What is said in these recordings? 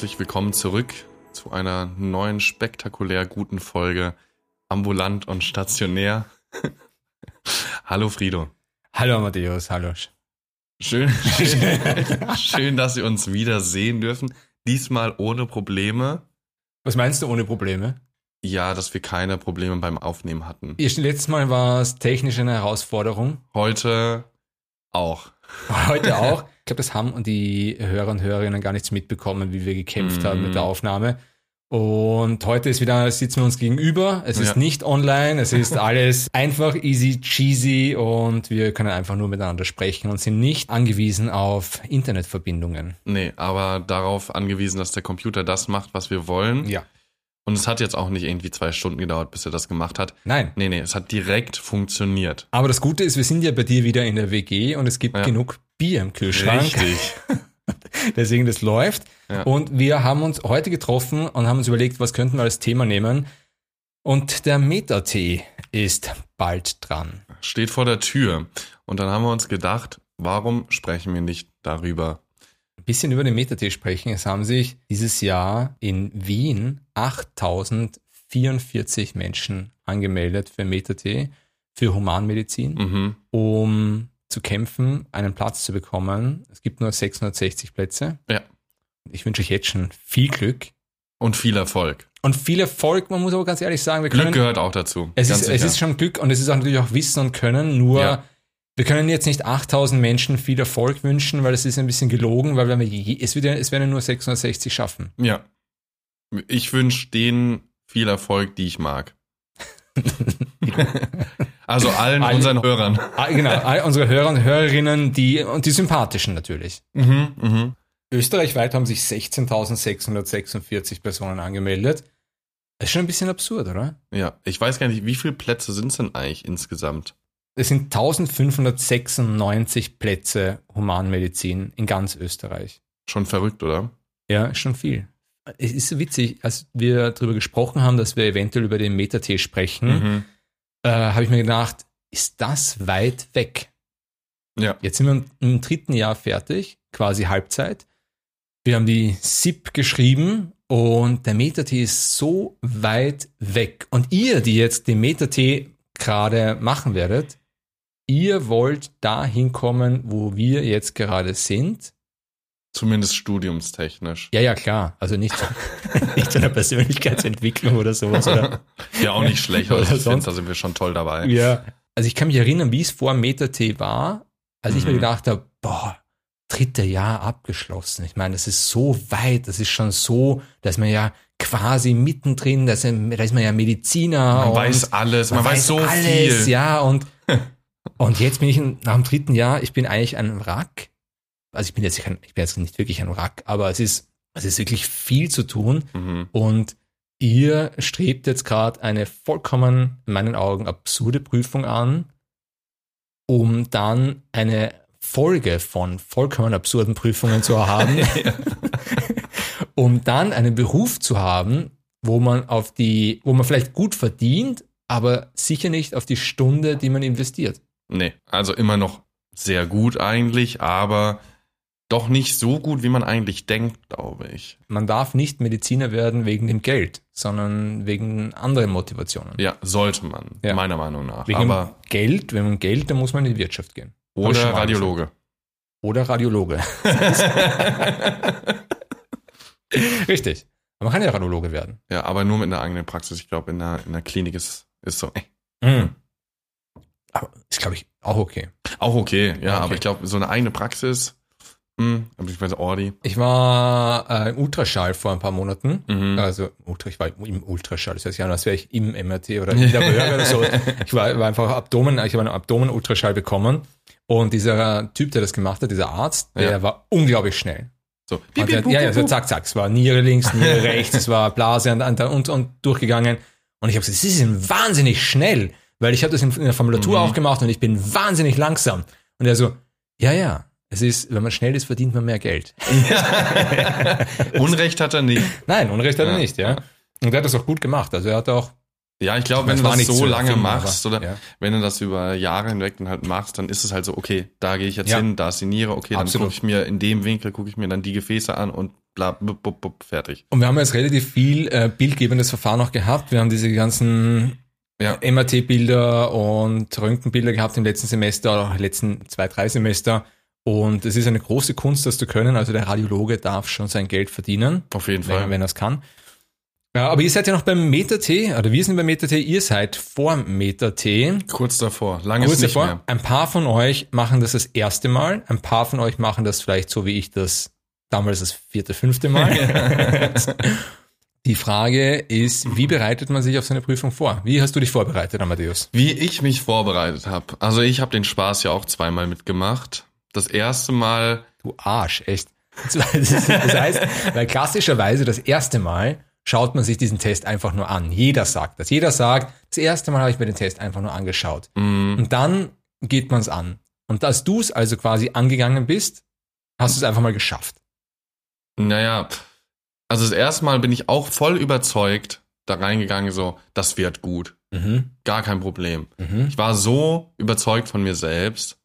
herzlich willkommen zurück zu einer neuen spektakulär guten Folge Ambulant und Stationär. hallo Frido. Hallo Amadeus, hallo. Schön, schön, schön, dass Sie uns wieder sehen dürfen. Diesmal ohne Probleme. Was meinst du ohne Probleme? Ja, dass wir keine Probleme beim Aufnehmen hatten. Letztes Mal war es technisch eine Herausforderung. Heute auch. Heute auch. Ich glaube, das haben die Hörer und Hörerinnen gar nichts mitbekommen, wie wir gekämpft mm. haben mit der Aufnahme. Und heute ist wieder, sitzen wir uns gegenüber. Es ist ja. nicht online, es ist alles einfach easy cheesy und wir können einfach nur miteinander sprechen und sind nicht angewiesen auf Internetverbindungen. Nee, aber darauf angewiesen, dass der Computer das macht, was wir wollen. Ja. Und es hat jetzt auch nicht irgendwie zwei Stunden gedauert, bis er das gemacht hat. Nein. Nee, nee, es hat direkt funktioniert. Aber das Gute ist, wir sind ja bei dir wieder in der WG und es gibt ja. genug Bier im Kühlschrank. Richtig. Deswegen, das läuft. Ja. Und wir haben uns heute getroffen und haben uns überlegt, was könnten wir als Thema nehmen. Und der Metatee ist bald dran. Steht vor der Tür. Und dann haben wir uns gedacht, warum sprechen wir nicht darüber? Ein bisschen über den Metatee sprechen. Es haben sich dieses Jahr in Wien 8044 Menschen angemeldet für Metatee, für Humanmedizin, mhm. um zu kämpfen, einen Platz zu bekommen. Es gibt nur 660 Plätze. Ja. Ich wünsche euch jetzt schon viel Glück. Und viel Erfolg. Und viel Erfolg, man muss aber ganz ehrlich sagen, wir können, Glück gehört auch dazu. Es, ist, es ist schon Glück und es ist auch natürlich auch Wissen und Können, nur ja. Wir können jetzt nicht 8000 Menschen viel Erfolg wünschen, weil es ist ein bisschen gelogen, weil wir je, es, wird, es werden nur 660 schaffen. Ja. Ich wünsche denen viel Erfolg, die ich mag. also allen all, unseren Hörern. All, genau, all unsere Hörer und Hörerinnen, die und die sympathischen natürlich. Mhm, mh. Österreichweit haben sich 16.646 Personen angemeldet. Das ist schon ein bisschen absurd, oder? Ja, ich weiß gar nicht, wie viele Plätze sind es denn eigentlich insgesamt? Es sind 1596 Plätze Humanmedizin in ganz Österreich. Schon verrückt, oder? Ja, schon viel es ist so witzig, als wir darüber gesprochen haben, dass wir eventuell über den Metatee sprechen, mhm. äh, habe ich mir gedacht, ist das weit weg? Ja. Jetzt sind wir im dritten Jahr fertig, quasi Halbzeit. Wir haben die SIP geschrieben und der Metatee ist so weit weg. Und ihr, die jetzt den Metatee gerade machen werdet, ihr wollt dahin kommen, wo wir jetzt gerade sind. Zumindest studiumstechnisch. Ja, ja, klar. Also nicht, nicht zu einer Persönlichkeitsentwicklung oder sowas. Oder, ja, auch nicht schlecht. Also ich finde, da sind wir schon toll dabei. Ja. Also ich kann mich erinnern, wie es vor Meta-T war, als mhm. ich mir mhm. gedacht habe, boah, dritte Jahr abgeschlossen. Ich meine, das ist so weit, das ist schon so, dass man ja quasi mittendrin, da ist, man ja Mediziner. Man weiß alles, man, man weiß so alles, viel. Ja, und, und jetzt bin ich nach dem dritten Jahr, ich bin eigentlich ein Wrack also ich bin jetzt, kein, ich bin jetzt nicht wirklich ein Wrack, aber es ist, es ist wirklich viel zu tun mhm. und ihr strebt jetzt gerade eine vollkommen, in meinen Augen, absurde Prüfung an, um dann eine Folge von vollkommen absurden Prüfungen zu haben, um dann einen Beruf zu haben, wo man auf die, wo man vielleicht gut verdient, aber sicher nicht auf die Stunde, die man investiert. Nee, also immer noch sehr gut eigentlich, aber doch nicht so gut, wie man eigentlich denkt, glaube ich. Man darf nicht Mediziner werden wegen dem Geld, sondern wegen anderen Motivationen. Ja, sollte man, ja. meiner Meinung nach. Wegen Aber Geld, wenn man Geld, dann muss man in die Wirtschaft gehen. Oder Radiologe. Oder Radiologe. Richtig. Aber man kann ja Radiologe werden. Ja, aber nur mit einer eigenen Praxis. Ich glaube, in der, in der Klinik ist, ist so. Mhm. Aber ist, glaube ich, auch okay. Auch okay, ja. Okay. Aber ich glaube, so eine eigene Praxis Mhm, beziehungsweise Ordi. Ich war äh, im Ultraschall vor ein paar Monaten. Mhm. Also Ultra, ich war im Ultraschall, das heißt ja, als wäre ich im MRT oder in der Röhre oder so. Ich war, war einfach Abdomen, ich habe einen Abdomen-Ultraschall bekommen. Und dieser Typ, der das gemacht hat, dieser Arzt, der ja. war unglaublich schnell. So, piep, piep, ja, ja, so zack, zack. Es war Niere links, Niere rechts, es war Blase und, und, und, und durchgegangen. Und ich habe gesagt, sie sind wahnsinnig schnell, weil ich habe das in, in der Formulatur mhm. auch gemacht und ich bin wahnsinnig langsam. Und er so, ja, ja, es ist, wenn man schnell ist, verdient man mehr Geld. Unrecht hat er nicht. Nein, Unrecht hat ja. er nicht, ja. Und er hat das auch gut gemacht. Also er hat auch Ja, ich glaube, wenn du das so lange erfinden, machst oder ja. wenn du das über Jahre hinweg dann halt machst, dann ist es halt so, okay, da gehe ich jetzt Ja. hin, da ist die Niere, okay, dann Absolut. gucke ich mir in dem Winkel, gucke ich mir dann die Gefäße an und bla, bup, bup, bup, fertig. Und wir haben jetzt relativ viel äh, bildgebendes Verfahren auch gehabt. Wir haben diese ganzen Ja. MRT-Bilder und Röntgenbilder gehabt im letzten Semester letzten zwei, drei Semester. Und es ist eine große Kunst, das zu können. Also der Radiologe darf schon sein Geld verdienen, Auf jeden wenn, Fall. wenn er es kann. Ja, aber ihr seid ja noch beim Meta-T, oder wir sind beim Meta-T, ihr seid vor Meta-T. Kurz davor, lange Kurz davor, mehr. ein paar von euch machen das das erste Mal, ein paar von euch machen das vielleicht so wie ich das damals das vierte, fünfte Mal. Die Frage ist, wie bereitet man sich auf so eine Prüfung vor? Wie hast du dich vorbereitet, Amadeus? Wie ich mich vorbereitet habe. Also ich habe den Spaß ja auch zweimal mitgemacht. Das erste Mal, Du Arsch, echt. Das heißt, weil klassischerweise das erste Mal schaut man sich diesen Test einfach nur an. Jeder sagt das. Jeder sagt, das erste Mal habe ich mir den Test einfach nur angeschaut. mh, Und dann geht man es an. Und als du es also quasi angegangen bist, hast du es einfach mal geschafft. naja, also das erste Mal bin ich auch voll überzeugt da reingegangen, so, das wird gut. Mhm. Gar kein Problem. Mhm. Ich war so überzeugt von mir selbst.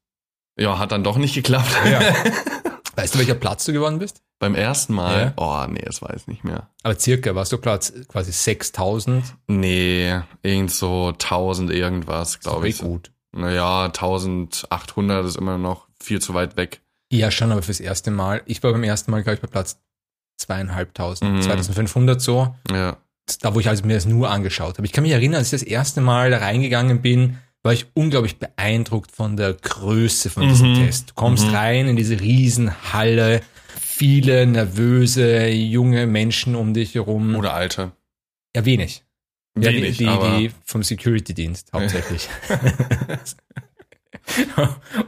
Ja, hat dann doch nicht geklappt. Ja. Weißt du, welcher Platz du geworden bist? Beim ersten Mal, oh nee, das weiß ich nicht mehr. Aber circa warst du Platz quasi 6000. Nee, irgend so 1000 irgendwas, glaube ich. gut. Naja, 1800 ist immer noch viel zu weit weg. Ja, schon, aber fürs erste Mal. Ich war beim ersten Mal, glaube ich, bei Platz zweieinhalbtausend, Mhm. 2500 so. Ja. Da, wo ich also mir das nur angeschaut habe. Ich kann mich erinnern, als ich das erste Mal da reingegangen bin, war ich unglaublich beeindruckt von der Größe von diesem Mhm. Test. Du kommst Mhm. rein in diese Riesenhalle, viele nervöse junge Menschen um dich herum. Oder alte. ja, wenig. Ja, die- Wenig, die, die vom Security-Dienst hauptsächlich.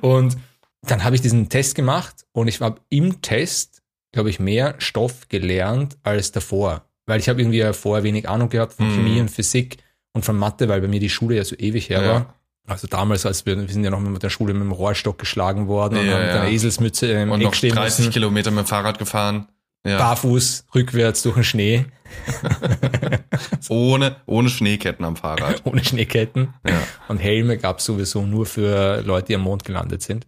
und dann habe ich diesen Test gemacht und ich habe im Test, glaube ich, mehr Stoff gelernt als davor. Weil ich habe irgendwie ja vorher wenig Ahnung gehabt von Mhm. Chemie und Physik und von Mathe, weil bei mir die Schule ja so ewig her Ja. war. Also damals, als wir, wir sind ja noch mit der Schule mit dem Rohrstock geschlagen worden und Ja, mit ja. einer Eselsmütze im und Eck noch stehen 30 müssen. Kilometer mit dem Fahrrad gefahren. Ja. Barfuß, rückwärts durch den Schnee, Ohne, ohne Schneeketten am Fahrrad. ohne Schneeketten. Ja. Und Helme gab es sowieso nur für Leute, die am Mond gelandet sind.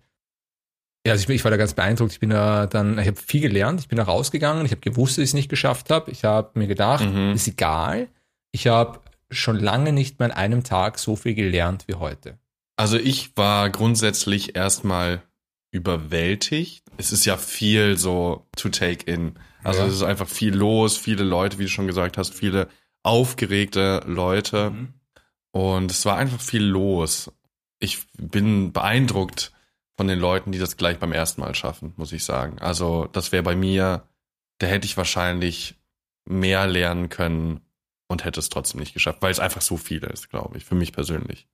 Ja, also ich, ich war da ganz beeindruckt. Ich bin da dann, ich habe viel gelernt. Ich bin da rausgegangen. Ich habe gewusst, dass ich es nicht geschafft habe. Ich habe mir gedacht, Mhm. ist egal. Ich habe schon lange nicht mehr an einem Tag so viel gelernt wie heute. Also ich war grundsätzlich erstmal überwältigt. Es ist ja viel so to take in. Also Ja. es ist einfach viel los, viele Leute, wie du schon gesagt hast, viele aufgeregte Leute. Und es war einfach viel los. Ich bin beeindruckt von den Leuten, die das gleich beim ersten Mal schaffen, muss ich sagen. Also das wäre bei mir, da hätte ich wahrscheinlich mehr lernen können und hätte es trotzdem nicht geschafft, weil es einfach so viel ist, glaube ich, für mich persönlich.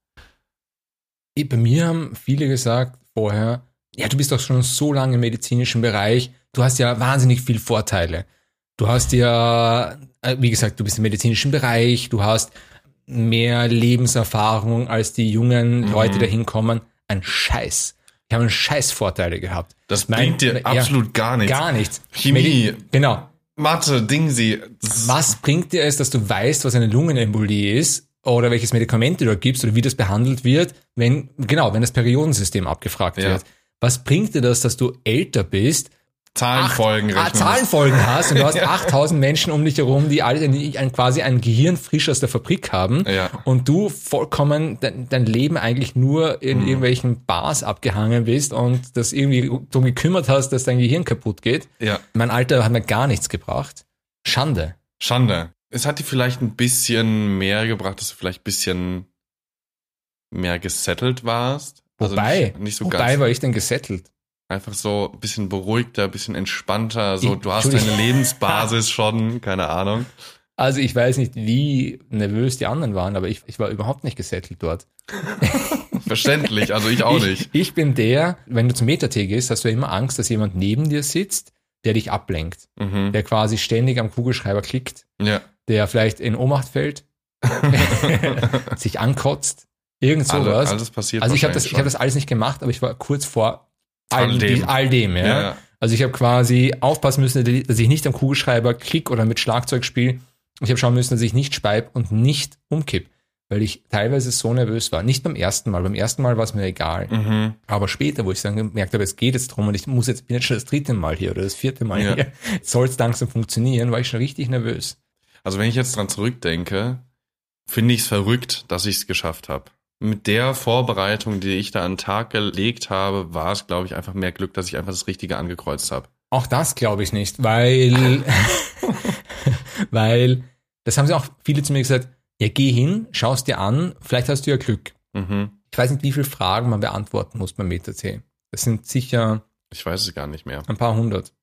Bei mir haben viele gesagt vorher, ja, du bist doch schon so lange im medizinischen Bereich, du hast ja wahnsinnig viel Vorteile. Du hast ja, äh, wie gesagt, du bist im medizinischen Bereich, du hast mehr Lebenserfahrung als die jungen Mhm. Leute, die da hinkommen. Ein Scheiß. Ich habe einen Scheiß Vorteile gehabt. Das Mein- bringt dir ja, absolut gar nichts. Gar nichts. Chemie. Medi- Genau. Mathe, Dingsi. Was bringt dir es, dass du weißt, was eine Lungenembolie ist oder welches Medikament du da gibst oder wie das behandelt wird, wenn, genau, wenn das Periodensystem abgefragt Ja. wird? Was bringt dir das, dass du älter bist, Zahlenfolgen ah, rechnen. Zahlenfolgen hast und du hast Ja. 8000 Menschen um dich herum, die alle ein, ein, quasi ein Gehirn frisch aus der Fabrik haben Ja. und du vollkommen dein, dein Leben eigentlich nur in Mhm. irgendwelchen Bars abgehangen bist und das irgendwie darum gekümmert hast, dass dein Gehirn kaputt geht. Ja. Mein Alter hat mir gar nichts gebracht. Schande. Schande. Es hat dir vielleicht ein bisschen mehr gebracht, dass du vielleicht ein bisschen mehr gesettelt warst. Also Wobei, nicht, nicht so wobei ganz. war ich denn gesettelt? Einfach so ein bisschen beruhigter, ein bisschen entspannter. So, Ich- du hast deine Lebensbasis schon, keine Ahnung. Also ich weiß nicht, wie nervös die anderen waren, aber ich, ich war überhaupt nicht gesettelt dort. Verständlich, also ich auch ich, nicht. Ich bin der, wenn du zum Meta-T gehst, hast du immer Angst, dass jemand neben dir sitzt, der dich ablenkt, Mhm. der quasi ständig am Kugelschreiber klickt, Ja. der vielleicht in Ohnmacht fällt, sich ankotzt, irgend sowas. alles passiert also ich habe das, ich habe das alles nicht gemacht, aber ich war kurz vor all All dem, dem. all dem ja. Ja, ja. Also ich habe quasi aufpassen müssen, dass ich nicht am Kugelschreiber klick oder mit Schlagzeug spiele. Ich habe schauen müssen, dass ich nicht speib und nicht umkipp. weil ich teilweise so nervös war. Nicht beim ersten Mal. Beim ersten Mal war es mir egal. Mhm. Aber später, wo ich dann gemerkt habe, es geht jetzt drum und ich muss jetzt, bin jetzt schon das dritte Mal hier oder das vierte Mal Ja. hier, soll es langsam funktionieren, war ich schon richtig nervös. Also wenn ich jetzt dran zurückdenke, finde ich es verrückt, dass ich es geschafft habe. Mit der Vorbereitung, die ich da an den Tag gelegt habe, war es, glaube ich, einfach mehr Glück, dass ich einfach das Richtige angekreuzt habe. Auch das glaube ich nicht, weil, weil, das haben sie auch viele zu mir gesagt, ja, geh hin, schaust dir an, vielleicht hast du ja Glück. Mhm. Ich weiß nicht, wie viele Fragen man beantworten muss beim MetaT. Das sind sicher Ich weiß es gar nicht mehr. ein paar hundert.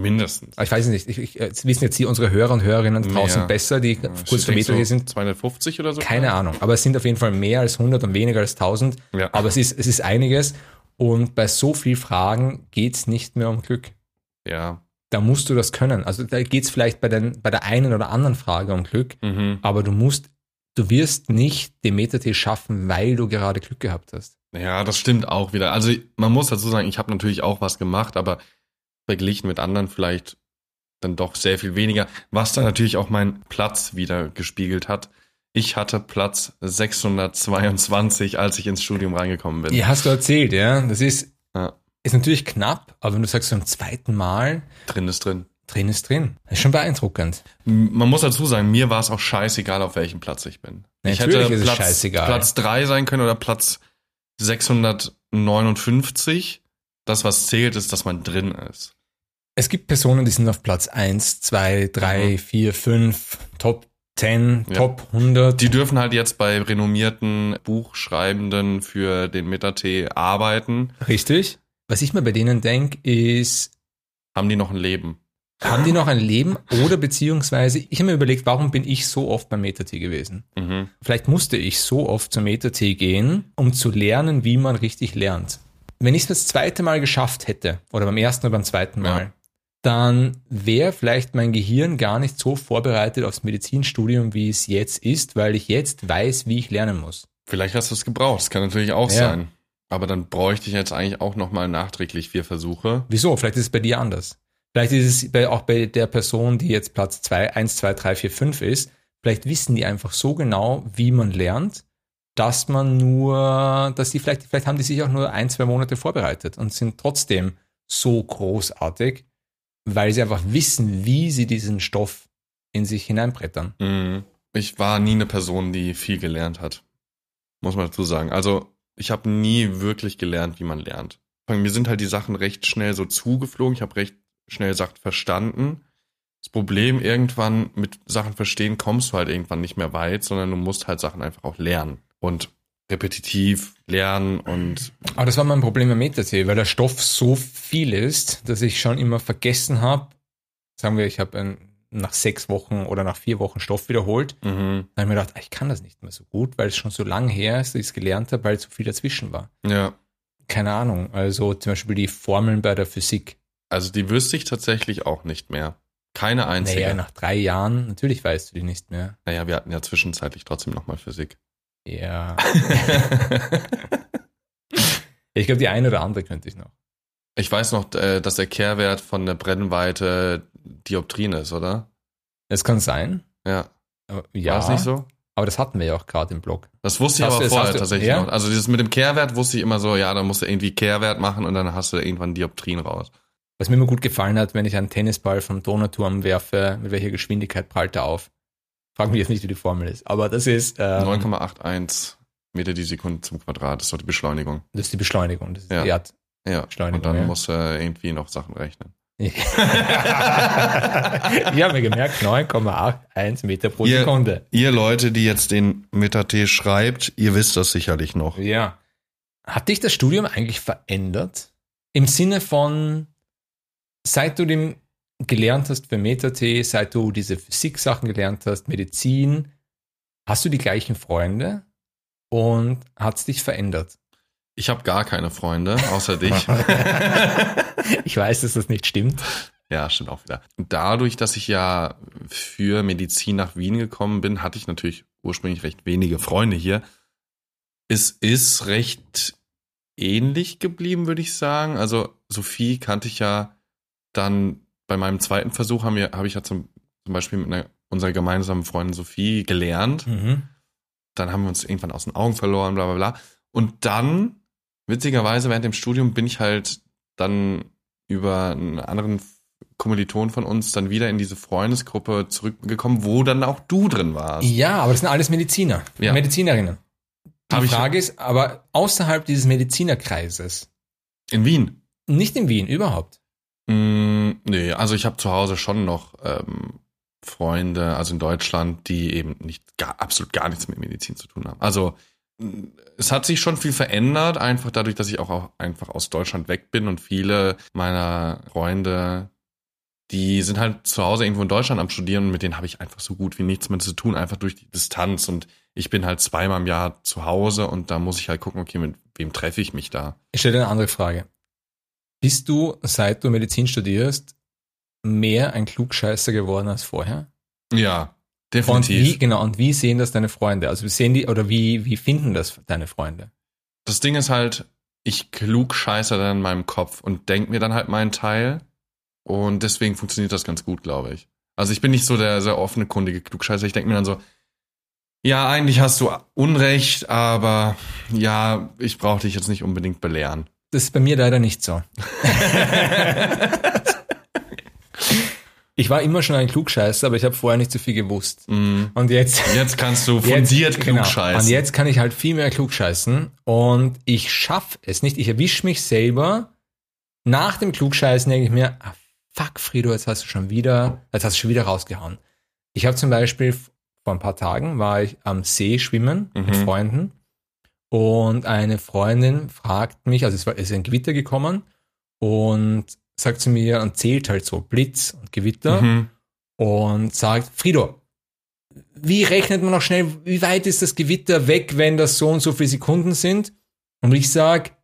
Mindestens. Aber Ich weiß es nicht. Ich, ich, jetzt wissen jetzt hier unsere Hörer und Hörerinnen draußen Mehr. besser, die Ja, kurz MetaT so sind. 250 oder so? Keine Ahnung. Aber es sind auf jeden Fall mehr als 100 und weniger als 1000. Ja. Aber es ist, es ist einiges. Und bei so viel Fragen geht's nicht mehr um Glück. Ja. Da musst du das können. Also da geht's vielleicht bei, den, bei der einen oder anderen Frage um Glück. Mhm. Aber du musst, du wirst nicht den Metatee schaffen, weil du gerade Glück gehabt hast. Ja, das stimmt auch wieder. Also man muss dazu sagen, ich habe natürlich auch was gemacht, aber verglichen mit anderen vielleicht dann doch sehr viel weniger, was dann natürlich auch meinen Platz wieder gespiegelt hat. Ich hatte Platz 622, als ich ins Studium reingekommen bin. Ja, hast du erzählt, ja. Das ist, Ja. ist natürlich knapp, aber wenn du sagst, im zweiten Mal, Drin ist drin. drin ist drin. Das ist schon beeindruckend. Man muss dazu sagen, mir war es auch scheißegal, auf welchem Platz ich bin. ich Natürlich hätte ist es Platz, scheißegal. Platz 3 sein können oder Platz 659. Das, was zählt, ist, dass man drin ist. Es gibt Personen, die sind auf Platz 1, 2, 3, Mhm. 4, 5, Top 10, Ja. Top 100. Die dürfen halt jetzt bei renommierten Buchschreibenden für den Metatee arbeiten. Richtig. Was ich mir bei denen denke, ist, Haben die noch ein Leben? haben die noch ein Leben oder beziehungsweise, ich habe mir überlegt, warum bin ich so oft beim Metatee gewesen? Mhm. Vielleicht musste ich so oft zum Metatee gehen, um zu lernen, wie man richtig lernt. Wenn ich es das zweite Mal geschafft hätte, oder beim ersten oder beim zweiten Mal, Ja. Dann wäre vielleicht mein Gehirn gar nicht so vorbereitet aufs Medizinstudium, wie es jetzt ist, weil ich jetzt weiß, wie ich lernen muss. Vielleicht hast du es gebraucht. Das kann natürlich auch Ja. sein. Aber dann bräuchte ich jetzt eigentlich auch nochmal nachträglich vier Versuche. Wieso? Vielleicht ist es bei dir anders. Vielleicht ist es bei, auch bei der Person, die jetzt Platz 2, 1, 2, 3, 4, 5 ist, vielleicht wissen die einfach so genau, wie man lernt, dass man nur, dass die vielleicht, vielleicht haben die sich auch nur ein, zwei Monate vorbereitet und sind trotzdem so großartig, weil sie einfach wissen, wie sie diesen Stoff in sich hineinbrettern. Mhm. Ich war nie eine Person, die viel gelernt hat. Muss man dazu sagen. Also, ich habe nie wirklich gelernt, wie man lernt. Mir sind halt die Sachen recht schnell so zugeflogen. Ich habe recht schnell Sachen verstanden. Das Problem irgendwann mit Sachen verstehen kommst du halt irgendwann nicht mehr weit, sondern du musst halt Sachen einfach auch lernen und repetitiv lernen und Aber das war mein Problem am Metatee, weil der Stoff so viel ist, dass ich schon immer vergessen habe, sagen wir, ich habe nach sechs Wochen oder nach vier Wochen Stoff wiederholt, mhm. dann habe ich mir gedacht, ah, ich kann das nicht mehr so gut, weil es schon so lang her ist, dass ich es gelernt habe, weil zu viel dazwischen war. ja. Keine Ahnung, also zum Beispiel die Formeln bei der Physik. Also die wüsste ich tatsächlich auch nicht mehr. Keine einzige. Naja, nach drei Jahren, natürlich weißt du die nicht mehr. naja, wir hatten ja zwischenzeitlich trotzdem nochmal Physik. Ja. ich glaube, die eine oder andere könnte ich noch. Ich weiß noch, äh, dass der Kehrwert von der Brennweite Dioptrien ist, oder? Das kann sein. Ja. Ja, War es nicht so? aber das hatten wir ja auch gerade im Blog. Das wusste Das ich aber du- vorher tatsächlich ja? noch. Also dieses mit dem Kehrwert wusste ich immer so, ja, da musst du irgendwie Kehrwert machen und dann hast du irgendwann Dioptrien raus. Was mir immer gut gefallen hat, wenn ich einen Tennisball vom Donauturm werfe, mit welcher Geschwindigkeit prallt er auf? Frag mich jetzt nicht, wie die Formel ist. Aber das ist, ähm, 9,81 Meter die Sekunde zum Quadrat, das ist doch die Beschleunigung. das ist die Beschleunigung. Das ist Ja. die Erd. Ja. Und dann ja. musst du irgendwie noch Sachen rechnen. ich habe mir gemerkt, 9,81 Meter pro Ihr- Sekunde. Ihr Leute, die jetzt den Meta-T schreibt, ihr wisst das sicherlich noch. Ja. Hat dich das Studium eigentlich verändert? Im Sinne von, seit du dem gelernt hast für Meta-T, seit du diese Physik-Sachen gelernt hast, Medizin, hast du die gleichen Freunde und hat es dich verändert? Ich habe gar keine Freunde, außer dich. Ich weiß, dass das nicht stimmt. Ja, stimmt auch wieder. Dadurch, dass ich ja für Medizin nach Wien gekommen bin, hatte ich natürlich ursprünglich recht wenige Freunde hier. Es ist recht ähnlich geblieben, würde ich sagen. Also Sophie kannte ich ja dann bei meinem zweiten Versuch haben wir, habe ich ja zum, zum Beispiel mit einer, unserer gemeinsamen Freundin Sophie gelernt. Mhm. dann haben wir uns irgendwann aus den Augen verloren, bla bla bla. Und dann, witzigerweise, während dem Studium bin ich halt dann über einen anderen Kommiliton von uns dann wieder in diese Freundesgruppe zurückgekommen, wo dann auch du drin warst. Ja, aber das sind alles Mediziner, Ja. Medizinerinnen. Die Hab Frage ist, aber außerhalb dieses Medizinerkreises, In Wien. nicht in Wien, überhaupt. Mm, nee, also ich habe zu Hause schon noch ähm, Freunde, also in Deutschland, die eben nicht gar, absolut gar nichts mit Medizin zu tun haben. Also mm, es hat sich schon viel verändert, einfach dadurch, dass ich auch, einfach aus Deutschland weg bin und viele meiner Freunde, die sind halt zu Hause irgendwo in Deutschland am Studieren und mit denen habe ich einfach so gut wie nichts mehr zu tun, einfach durch die Distanz und ich bin halt zweimal im Jahr zu Hause und da muss ich halt gucken, okay, mit wem treffe ich mich da? Ich stelle eine andere Frage. Bist du, seit du Medizin studierst, mehr ein Klugscheißer geworden als vorher? Ja, Und definitiv. wie, genau, und wie sehen das deine Freunde? Also wie sehen die, oder wie, wie finden das deine Freunde? Das Ding ist halt, ich klug scheiße dann in meinem Kopf und denk mir dann halt meinen Teil. Und deswegen funktioniert das ganz gut, glaube ich. Also ich bin nicht so der sehr offene, kundige Klugscheißer. Ich denke mir dann so, ja, eigentlich hast du Unrecht, aber ja, ich brauche dich jetzt nicht unbedingt belehren. Das ist bei mir leider nicht so. ich war immer schon ein Klugscheißer, aber ich habe vorher nicht so viel gewusst. Mm. Und jetzt Jetzt kannst du fundiert Jetzt, klug genau. Und jetzt kann ich halt viel mehr klug scheißen und ich schaffe es nicht. Ich erwische mich selber. Nach dem Klugscheißen denke ich mir, ah, fuck, Frido, jetzt hast du schon wieder, jetzt hast du schon wieder rausgehauen. Ich habe zum Beispiel vor ein paar Tagen war ich am See schwimmen mit Mhm. Freunden und eine Freundin fragt mich, also es war es ist ein Gewitter gekommen und sagt zu mir und zählt halt so Blitz und Gewitter Mhm. und sagt, Frido, wie rechnet man noch schnell, wie weit ist das Gewitter weg, wenn das so und so viele Sekunden sind? Und ich sag,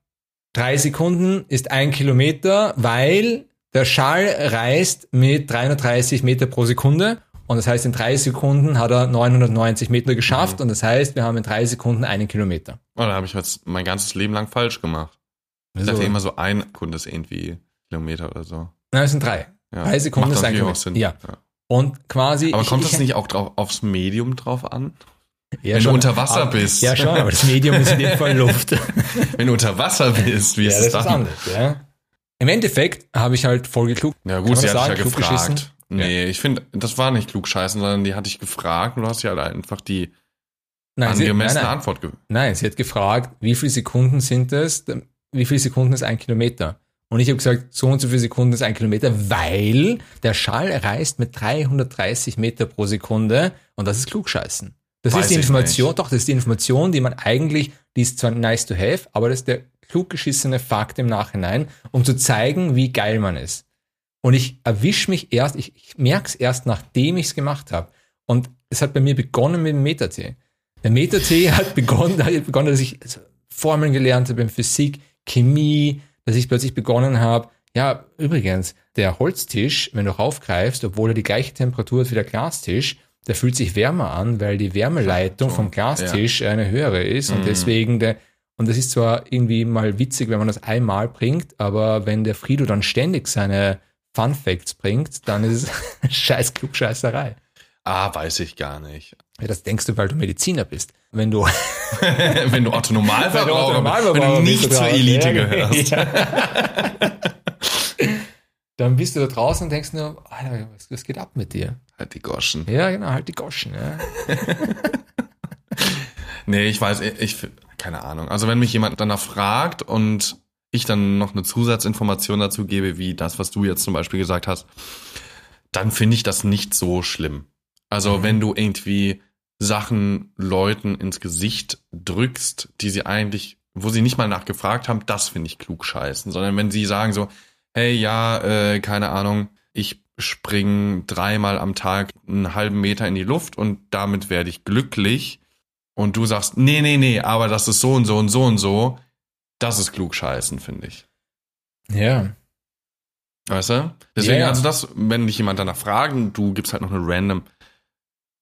drei Sekunden ist ein Kilometer, weil der Schall reist mit 330 Meter pro Sekunde. Und das heißt, in drei Sekunden hat er 990 Meter geschafft. Und das heißt, wir haben in drei Sekunden einen Kilometer. Oh, da habe ich jetzt mein ganzes Leben lang falsch gemacht. Ich dachte immer so, ein Sekunde ist irgendwie Kilometer oder so. nein, es sind drei. Ja. Drei Sekunden Macht ist ein Kilometer. Sinn. Ja. Und quasi. Aber ich- kommt ich- das nicht auch drauf, aufs Medium drauf an? Ja, wenn du schon. unter Wasser Aber- bist? Ja, schon, aber das Medium ist in dem Fall Luft. Wenn du unter Wasser bist, wie ja, ist das es ist dann? anders, ja. Im Endeffekt habe ich halt voll geklug. Ja gut, sie hat ja sagen? Kluggeschissen? gefragt. Nee, ich finde, das war nicht klugscheißen, sondern die hat dich gefragt und du hast ja halt einfach die Nein, sie, nein, angemessene Antwort gegeben. nein, sie hat gefragt, wie viele Sekunden sind es? Wie viele Sekunden ist ein Kilometer? Und ich habe gesagt, so und so viele Sekunden ist ein Kilometer, weil der Schall reist mit 330 Meter pro Sekunde und das ist Klugscheißen. Das Weiß ist die ich Information, nicht. doch, das ist die Information, die man eigentlich, die ist zwar nice to have, aber das ist der kluggeschissene Fakt im Nachhinein, um zu zeigen, wie geil man ist. Und ich erwische mich erst, ich, ich merke es erst, nachdem ich es gemacht habe. Und es hat bei mir begonnen mit dem Metatee. Der Metatee hat begonnen, hat begonnen, dass ich also Formeln gelernt habe in Physik, Chemie, dass ich plötzlich begonnen habe, ja, übrigens, der Holztisch, wenn du raufgreifst, obwohl er die gleiche Temperatur hat wie der Glastisch, der fühlt sich wärmer an, weil die Wärmeleitung vom Glastisch eine höhere ist und Mhm. deswegen der, und das ist zwar irgendwie mal witzig, wenn man das einmal bringt, aber wenn der Frido dann ständig seine Fun Facts bringt, dann ist es scheiß Klugscheißerei. Ah, weiß ich gar nicht. Ja, das denkst du, weil du Mediziner bist. Wenn du, wenn du Otto Normalverbraucher bist, wenn du nicht zur. Elite Ja, gehörst. ja. Dann bist du da draußen und denkst nur, Alter, was, was geht ab mit dir? Halt die Goschen. Ja, genau, halt die Goschen. Ja. Nee, ich weiß, ich, keine Ahnung. Also wenn mich jemand danach fragt und ich dann noch eine Zusatzinformation dazu gebe, wie das, was du jetzt zum Beispiel gesagt hast, dann finde ich das nicht so schlimm. Also Mhm. wenn du irgendwie Sachen Leuten ins Gesicht drückst, die sie eigentlich, wo sie nicht mal nachgefragt haben, das finde ich klug scheißen. Sondern wenn sie sagen so, hey, ja, äh, keine Ahnung, ich spring dreimal am Tag einen halben Meter in die Luft und damit werde ich glücklich. Und du sagst, nee, nee, nee, aber das ist so und so und so und so. Das ist klug scheißen, finde ich. ja. Weißt du? Deswegen, ja. also das, wenn dich jemand danach fragt und du gibst halt noch eine random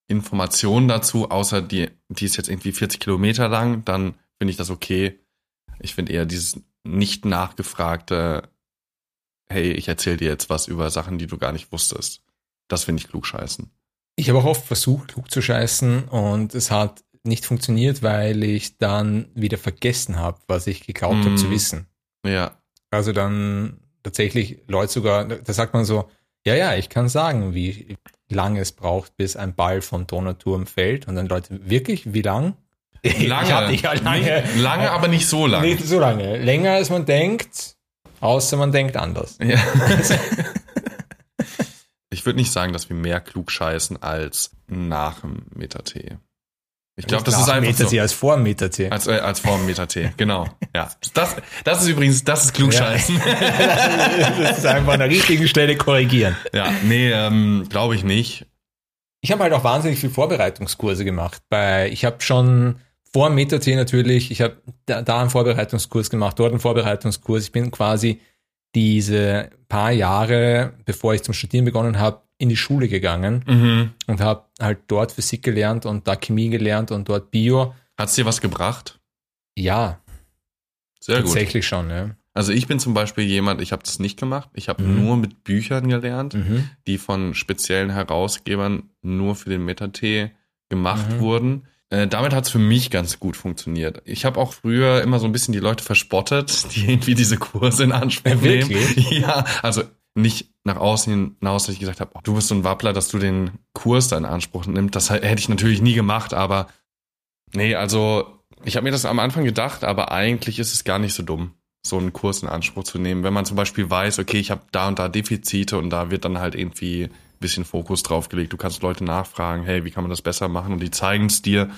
Information dazu, außer die, die ist jetzt irgendwie 40 Kilometer lang, dann finde ich das okay. Ich finde eher dieses nicht nachgefragte, hey, ich erzähle dir jetzt was über Sachen, die du gar nicht wusstest. Das finde ich klug scheißen. Ich habe auch oft versucht, klug zu scheißen und es hat nicht funktioniert, weil ich dann wieder vergessen habe, was ich geglaubt mm. habe zu wissen. Ja. Also dann tatsächlich Leute sogar, da sagt man so, ja, ja, ich kann sagen, wie lange es braucht, bis ein Ball vom Donauturm fällt. Und dann Leute, wirklich, wie lang? Lange. Ich ja lange, nicht, lange, aber nicht so lange. Nicht so lange. Länger als man denkt, außer man denkt anders. Ja. ich würde nicht sagen, dass wir mehr klug scheißen als nach dem Meter-T. Ich glaube, das ist einfach Meter so. als vor dem Meter T. Als, äh, als vor dem Meter T, genau. Ja. Das, das ist übrigens, das ist klugscheißen. Ja. das ist einfach an der richtigen Stelle korrigieren. Ja, nee, ähm, glaube ich nicht. Ich habe halt auch wahnsinnig viel Vorbereitungskurse gemacht. Bei, ich habe schon vor Meter T natürlich, ich habe da, da einen Vorbereitungskurs gemacht, dort einen Vorbereitungskurs. Ich bin quasi diese paar Jahre, bevor ich zum Studieren begonnen habe, in die Schule gegangen Mhm. und habe halt dort Physik gelernt und da Chemie gelernt und dort Bio. Hat's dir was gebracht? Ja, Sehr gut. tatsächlich schon. Ja. Also ich bin zum Beispiel jemand, ich habe das nicht gemacht. Ich habe Mhm. nur mit Büchern gelernt, Mhm. die von speziellen Herausgebern nur für den Meta-T gemacht Mhm. wurden. Äh, damit hat's für mich ganz gut funktioniert. Ich habe auch früher immer so ein bisschen die Leute verspottet, die irgendwie diese Kurse in Anspruch Ja, nehmen. wirklich? Ja, also nicht nach außen hinaus, dass ich gesagt habe, oh, du bist so ein Wappler, dass du den Kurs da in Anspruch nimmst. Das hätte ich natürlich nie gemacht, aber nee, also ich habe mir das am Anfang gedacht, aber eigentlich ist es gar nicht so dumm, so einen Kurs in Anspruch zu nehmen. Wenn man zum Beispiel weiß, okay, ich habe da und da Defizite und da wird dann halt irgendwie ein bisschen Fokus drauf gelegt. Du kannst Leute nachfragen, hey, wie kann man das besser machen? Und die zeigen es dir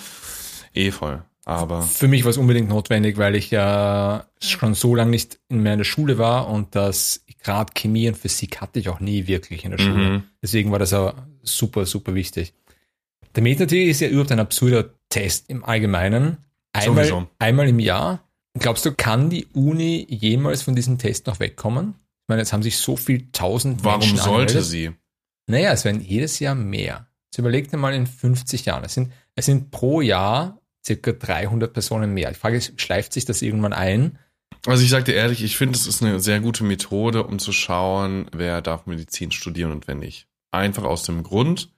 eh voll. Aber Für mich war es unbedingt notwendig, weil ich ja schon so lange nicht in mehr in der Schule war und das gerade Chemie und Physik hatte ich auch nie wirklich in der Schule. Mhm. Deswegen war das auch super, super wichtig. Der Meta-T ist ja überhaupt ein absurder Test im Allgemeinen. Einmal, Sowieso. einmal im Jahr. Glaubst du, kann die Uni jemals von diesem Test noch wegkommen? Ich meine, jetzt haben sich so viel tausend warum Menschen sollte angemeldet. sie? Naja, es werden jedes Jahr mehr. Jetzt überleg dir mal in 50 Jahren. Es sind, es sind pro Jahr circa 300 Personen mehr. Die Frage ist, schleift sich das irgendwann ein? Also ich sag dir ehrlich, ich finde, es ist eine sehr gute Methode, um zu schauen, wer darf Medizin studieren und wer nicht. Einfach aus dem Grund,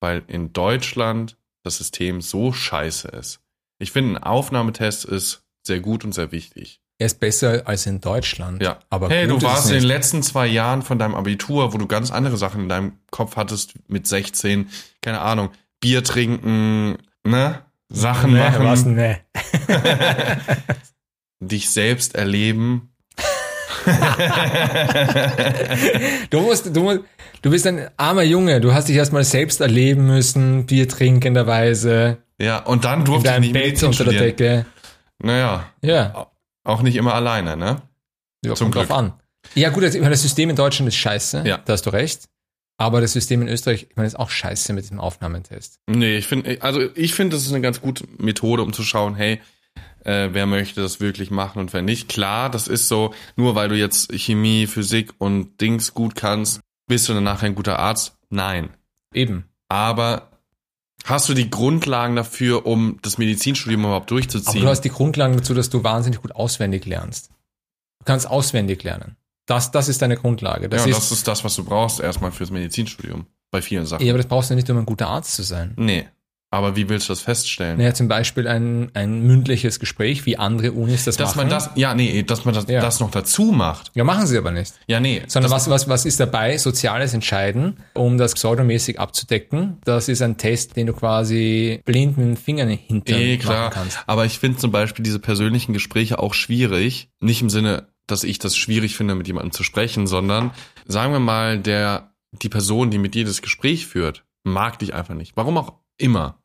weil in Deutschland das System so scheiße ist. Ich finde, ein Aufnahmetest ist sehr gut und sehr wichtig. Er ist besser als in Deutschland. Ja. Aber hey, du warst in den letzten zwei Jahren von deinem Abitur, wo du ganz andere Sachen in deinem Kopf hattest, mit 16, keine Ahnung, Bier trinken, ne? Sachen nee, machen, Was, nee. dich selbst erleben. Du musst, du musst, du bist ein armer Junge. Du hast dich erstmal selbst erleben müssen, Bier trinkenderweise, ja, und dann durfte ich nicht Bett unter der. Decke. Naja, Ja. auch nicht immer alleine, ne? Ja, Zum kommt drauf Glück. an. Ja, gut, das System in Deutschland ist scheiße. Ja. Da hast du recht. Aber das System in Österreich, ich meine, ist auch scheiße mit dem Aufnahmetest. Nee, ich finde, also ich finde, das ist eine ganz gute Methode, um zu schauen, hey, äh, wer möchte das wirklich machen und wer nicht. Klar, das ist so, nur weil du jetzt Chemie, Physik und Dings gut kannst, bist du dann nachher ein guter Arzt? Nein. Eben. Aber hast du die Grundlagen dafür, um das Medizinstudium überhaupt Aber durchzuziehen? du hast die Grundlagen dazu, dass du wahnsinnig gut auswendig lernst. Du kannst auswendig lernen. Das, das ist deine Grundlage. Das ja, ist, das ist das, was du brauchst erstmal fürs Medizinstudium. Bei vielen Sachen. ja, aber das brauchst du nicht, um ein guter Arzt zu sein. Nee. Aber wie willst du das feststellen? Naja, zum Beispiel ein, ein mündliches Gespräch, wie andere Unis das Dass machen. man das, ja, nee, dass man das, Ja. das noch dazu macht. ja, machen sie aber nicht. Ja, nee. Sondern was, was, was ist dabei? Soziales Entscheiden, um das pseudomäßig abzudecken. Das ist ein Test, den du quasi blind mit den Fingern hinter Eh, klar. machen kannst. Aber ich finde zum Beispiel diese persönlichen Gespräche auch schwierig. Nicht im Sinne, dass ich das schwierig finde, mit jemandem zu sprechen, sondern sagen wir mal, der, die Person, die mit dir das Gespräch führt, mag dich einfach nicht. Warum auch immer.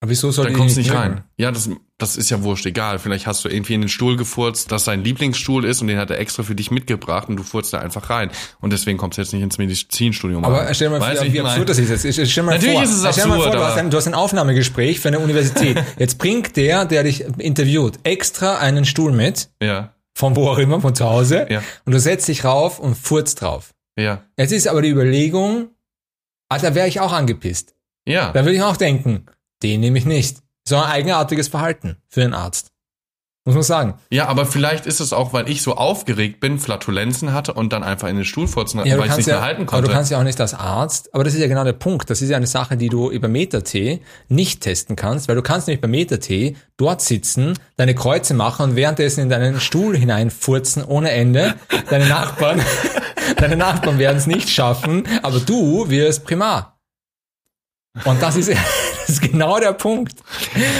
Aber wieso soll Dann die kommst du nicht rein. Ja, das, das ist ja wurscht, egal. Vielleicht hast du irgendwie in den Stuhl gefurzt, dass sein Lieblingsstuhl ist und den hat er extra für dich mitgebracht und du furzt da einfach rein. Und deswegen kommst du jetzt nicht ins Medizinstudium. Aber rein. stell dir mal vor, wie mein? absurd das ist jetzt. Ich- Stell dir mal Natürlich vor, ist es stell dir mal vor, absurd, du, hast ein, du hast ein Aufnahmegespräch für eine Universität. Jetzt bringt der, der dich interviewt, extra einen Stuhl mit, Ja, von wo auch immer, von zu Hause, Ja. und du setzt dich rauf und furzt drauf. ja, Jetzt ist aber die Überlegung, ah, da wäre ich auch angepisst. ja. Da würde ich auch denken, den nehme ich nicht. So ein eigenartiges Verhalten für einen Arzt. Muss man sagen. Ja, aber vielleicht ist es auch, weil ich so aufgeregt bin, Flatulenzen hatte und dann einfach in den Stuhl furzen, Ja, weil ich es nicht ja, mehr halten aber konnte. du kannst ja auch nicht als Arzt, aber das ist ja genau der Punkt. Das ist ja eine Sache, die du über Meta-T nicht testen kannst, weil du kannst nämlich bei Meta-T dort sitzen, deine Kreuze machen und währenddessen in deinen Stuhl hineinfurzen ohne Ende. Deine Nachbarn, deine Nachbarn werden es nicht schaffen, aber du wirst primar. Und das ist, das ist genau der Punkt.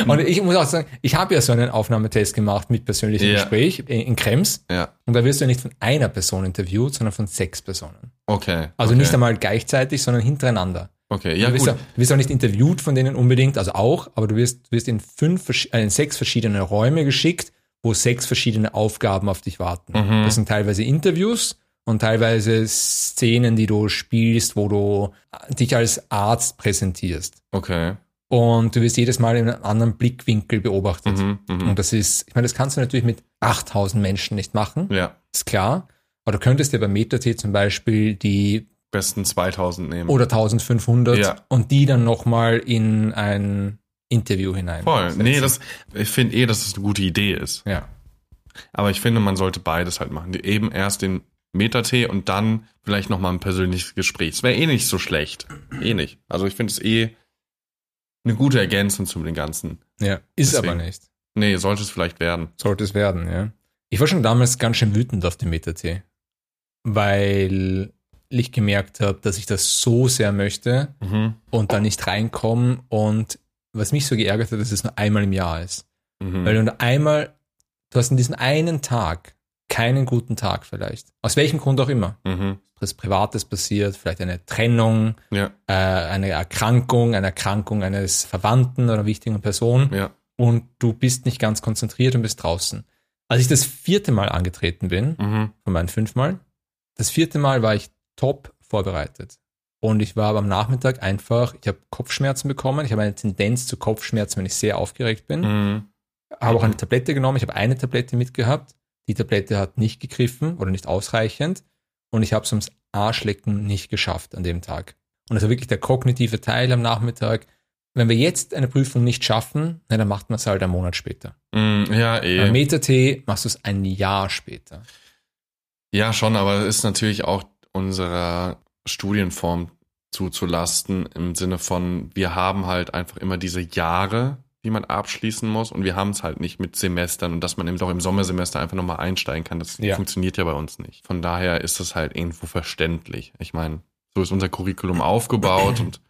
Und ich muss auch sagen, ich habe ja so einen Aufnahmetest gemacht mit persönlichem Ja. Gespräch in, in Krems. ja, Und da wirst du ja nicht von einer Person interviewt, sondern von sechs Personen. okay. Also okay. nicht einmal gleichzeitig, sondern hintereinander. Okay, ja du, wirst gut. ja, du wirst auch nicht interviewt von denen unbedingt, also auch, aber du wirst, du wirst in fünf, äh, in sechs verschiedene Räume geschickt, wo sechs verschiedene Aufgaben auf dich warten. Mhm. Das sind teilweise Interviews und teilweise Szenen, die du spielst, wo du äh, dich als Arzt präsentierst. Okay. Und du wirst jedes Mal in einem anderen Blickwinkel beobachtet. Mhm, mhm. Und das ist, ich meine, das kannst du natürlich mit 8000 Menschen nicht machen, Ja, ist klar. Aber du könntest dir bei MetaT zum Beispiel die besten 2000 nehmen. oder 1500 Ja. und die dann nochmal in ein Interview hinein. Voll. setzen. Nee, das, ich finde eh, dass es eine gute Idee ist. Ja. Aber ich finde, man sollte beides halt machen. Eben erst den Meta-T und dann vielleicht nochmal ein persönliches Gespräch. Es wäre eh nicht so schlecht. Eh nicht. Also ich finde es eh eine gute Ergänzung zu dem Ganzen. ja. Ist Deswegen. aber nicht. Nee, sollte es vielleicht werden. Sollte es werden, ja. Ich war schon damals ganz schön wütend auf den MetaT, weil ich gemerkt habe, dass ich das so sehr möchte Mhm. und da nicht reinkomme und was mich so geärgert hat, dass es nur einmal im Jahr ist. Mhm. Weil du nur einmal, du hast in diesem einen Tag keinen guten Tag vielleicht. Aus welchem Grund auch immer. Mhm. Was Privates passiert, vielleicht eine Trennung, Ja, äh, eine Erkrankung, eine Erkrankung eines Verwandten oder wichtigen Person ja. und du bist nicht ganz konzentriert und bist draußen. Als ich das vierte Mal angetreten bin, Mhm. von meinen fünfmal, das vierte Mal war ich top vorbereitet. Und ich war aber am Nachmittag einfach, ich habe Kopfschmerzen bekommen. Ich habe eine Tendenz zu Kopfschmerzen, wenn ich sehr aufgeregt bin. Mhm. Habe auch eine Tablette genommen. Ich habe eine Tablette mitgehabt. Die Tablette hat nicht gegriffen oder nicht ausreichend. Und ich habe es ums Arschlecken nicht geschafft an dem Tag. Und also wirklich der kognitive Teil am Nachmittag. Wenn wir jetzt eine Prüfung nicht schaffen, na, dann macht man es halt einen Monat später. Mhm. Ja, Bei eh. Meta-T machst du es ein Jahr später. Ja, schon, aber es ist natürlich auch unserer Studienform zuzulasten im Sinne von, wir haben halt einfach immer diese Jahre, die man abschließen muss und wir haben es halt nicht mit Semestern und dass man eben doch im Sommersemester einfach nochmal einsteigen kann, das Ja. funktioniert ja bei uns nicht. Von daher ist das halt irgendwo verständlich. Ich meine, so ist unser Curriculum aufgebaut und